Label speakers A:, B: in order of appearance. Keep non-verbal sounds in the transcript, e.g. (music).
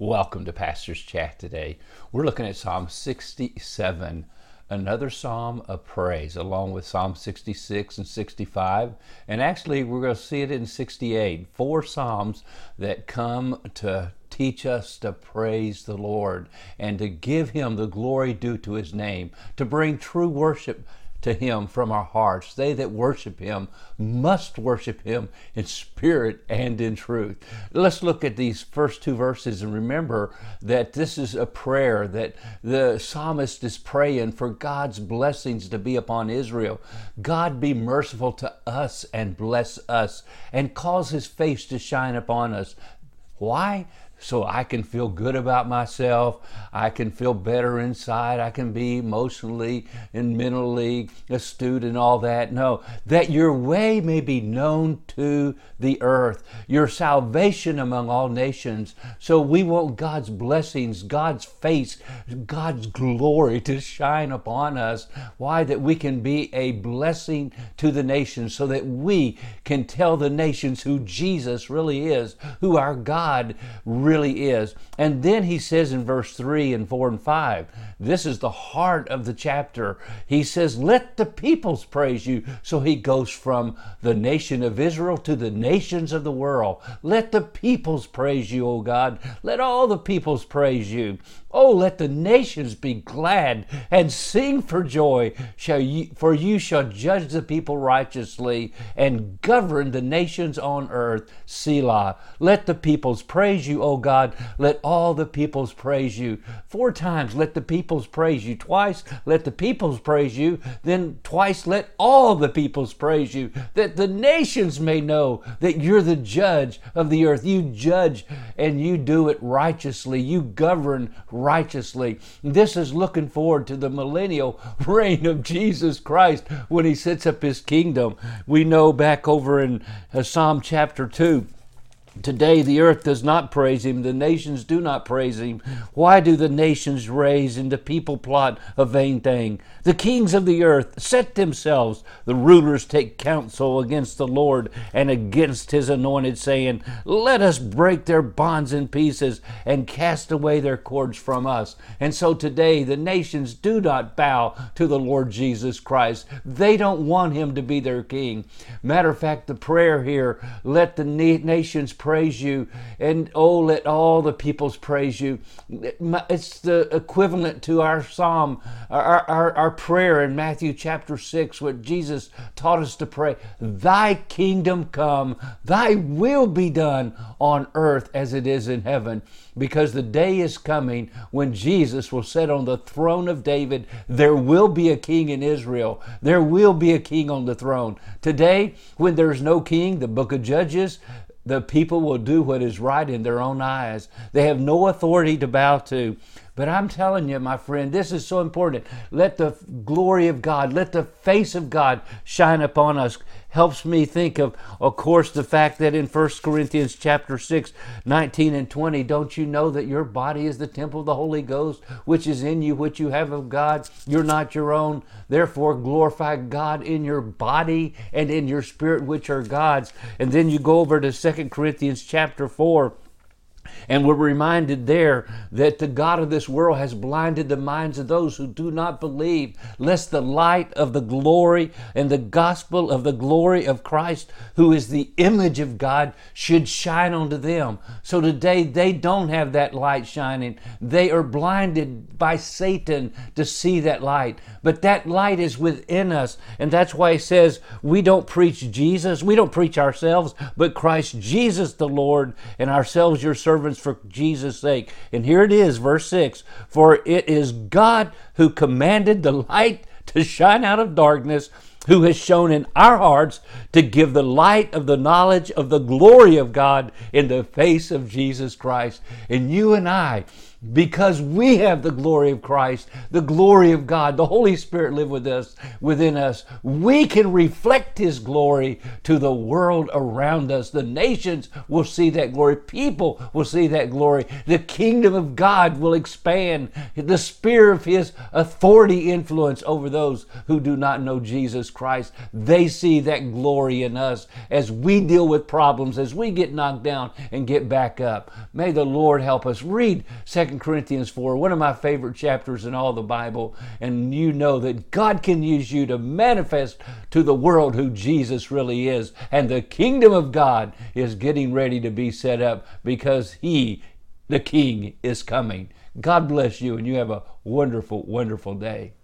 A: Welcome to Pastor's Chat today. We're looking at Psalm 67, another psalm of praise, along with Psalm 66 and 65. And actually, we're going to see it in 68. Four psalms that come to teach us to praise the Lord and to give Him the glory due to His name, to bring true worship to him from our hearts. They that worship him must worship him in spirit and in truth. Let's look at these first two verses and remember that this is a prayer that the psalmist is praying for God's blessings to be upon Israel. God be merciful to us and bless us and cause his face to shine upon us. Why? So I can feel good about myself. I can feel better inside. I can be emotionally and mentally astute and all that. No, that your way may be known to the earth, your salvation among all nations. So we want God's blessings, God's face, God's glory to shine upon us. Why? That we can be a blessing to the nations so that we can tell the nations who Jesus really is, who our God really really is. And then he says in verse 3 and 4 and 5, this is the heart of the chapter. He says, Let the peoples praise you. So he goes from the nation of Israel to the nations of the world. Let the peoples praise you, O God. Let all the peoples praise you. Oh, let the nations be glad and sing for joy, shall you, for you shall judge the people righteously and govern the nations on earth. Selah. Let the peoples praise you, O God. Let all the peoples praise you. Four times, let the peoples praise you. Twice, let the peoples praise you. Then twice, let all the peoples praise you, that the nations may know that you're the judge of the earth. You judge and you do it righteously. You govern righteously. This is looking forward to the millennial (laughs) reign of Jesus Christ when he sets up his kingdom. We know back over in uh, Psalm chapter 2 Today the earth does not praise him, the nations do not praise him. Why do the nations raise and the people plot a vain thing? The kings of the earth set themselves, the rulers take counsel against the Lord and against his anointed, saying, Let us break their bonds in pieces and cast away their cords from us. And so today the nations do not bow to the Lord Jesus Christ. They don't want him to be their king. Matter of fact, the prayer here, let the nations praise you, and oh, let all the peoples praise you. It's the equivalent to our psalm, our, our, our prayer in Matthew chapter 6, what Jesus taught us to pray Thy kingdom come, thy will be done on earth as it is in heaven. Because the day is coming when Jesus will sit on the throne of David. There will be a king in Israel. There will be a king on the throne. Today, when there's no king, the book of Judges, the people will do what is right in their own eyes. They have no authority to bow to. But I'm telling you, my friend, this is so important. Let the glory of God, let the face of God shine upon us. Helps me think of, of course, the fact that in 1 Corinthians chapter 6, 19 and 20, don't you know that your body is the temple of the Holy Ghost, which is in you, which you have of God? You're not your own. Therefore, glorify God in your body and in your spirit, which are God's. And then you go over to 2 Corinthians chapter 4 and we're reminded there that the God of this world has blinded the minds of those who do not believe, lest the light of the glory and the gospel of the glory of Christ, who is the image of God, should shine onto them. So today they don't have that light shining. They are blinded by Satan to see that light. But that light is within us. And that's why he says we don't preach Jesus, we don't preach ourselves, but Christ Jesus the Lord, and ourselves your servants servants for Jesus' sake. And here it is, verse 6 For it is God who commanded the light to shine out of darkness, who has shone in our hearts to give the light of the knowledge of the glory of God in the face of Jesus Christ. And you and I, because we have the glory of Christ, the glory of God, the Holy Spirit live with us within us. We can reflect his glory to the world around us. The nations will see that glory. People will see that glory. The kingdom of God will expand. The spirit of his authority influence over those who do not know Jesus Christ, they see that glory in us as we deal with problems, as we get knocked down and get back up. May the Lord help us. Read 2 Corinthians 4, one of my favorite chapters in all the Bible, and you know that God can use you to manifest to the world who Jesus really is. And the kingdom of God is getting ready to be set up because He, the King, is coming. God bless you, and you have a wonderful, wonderful day.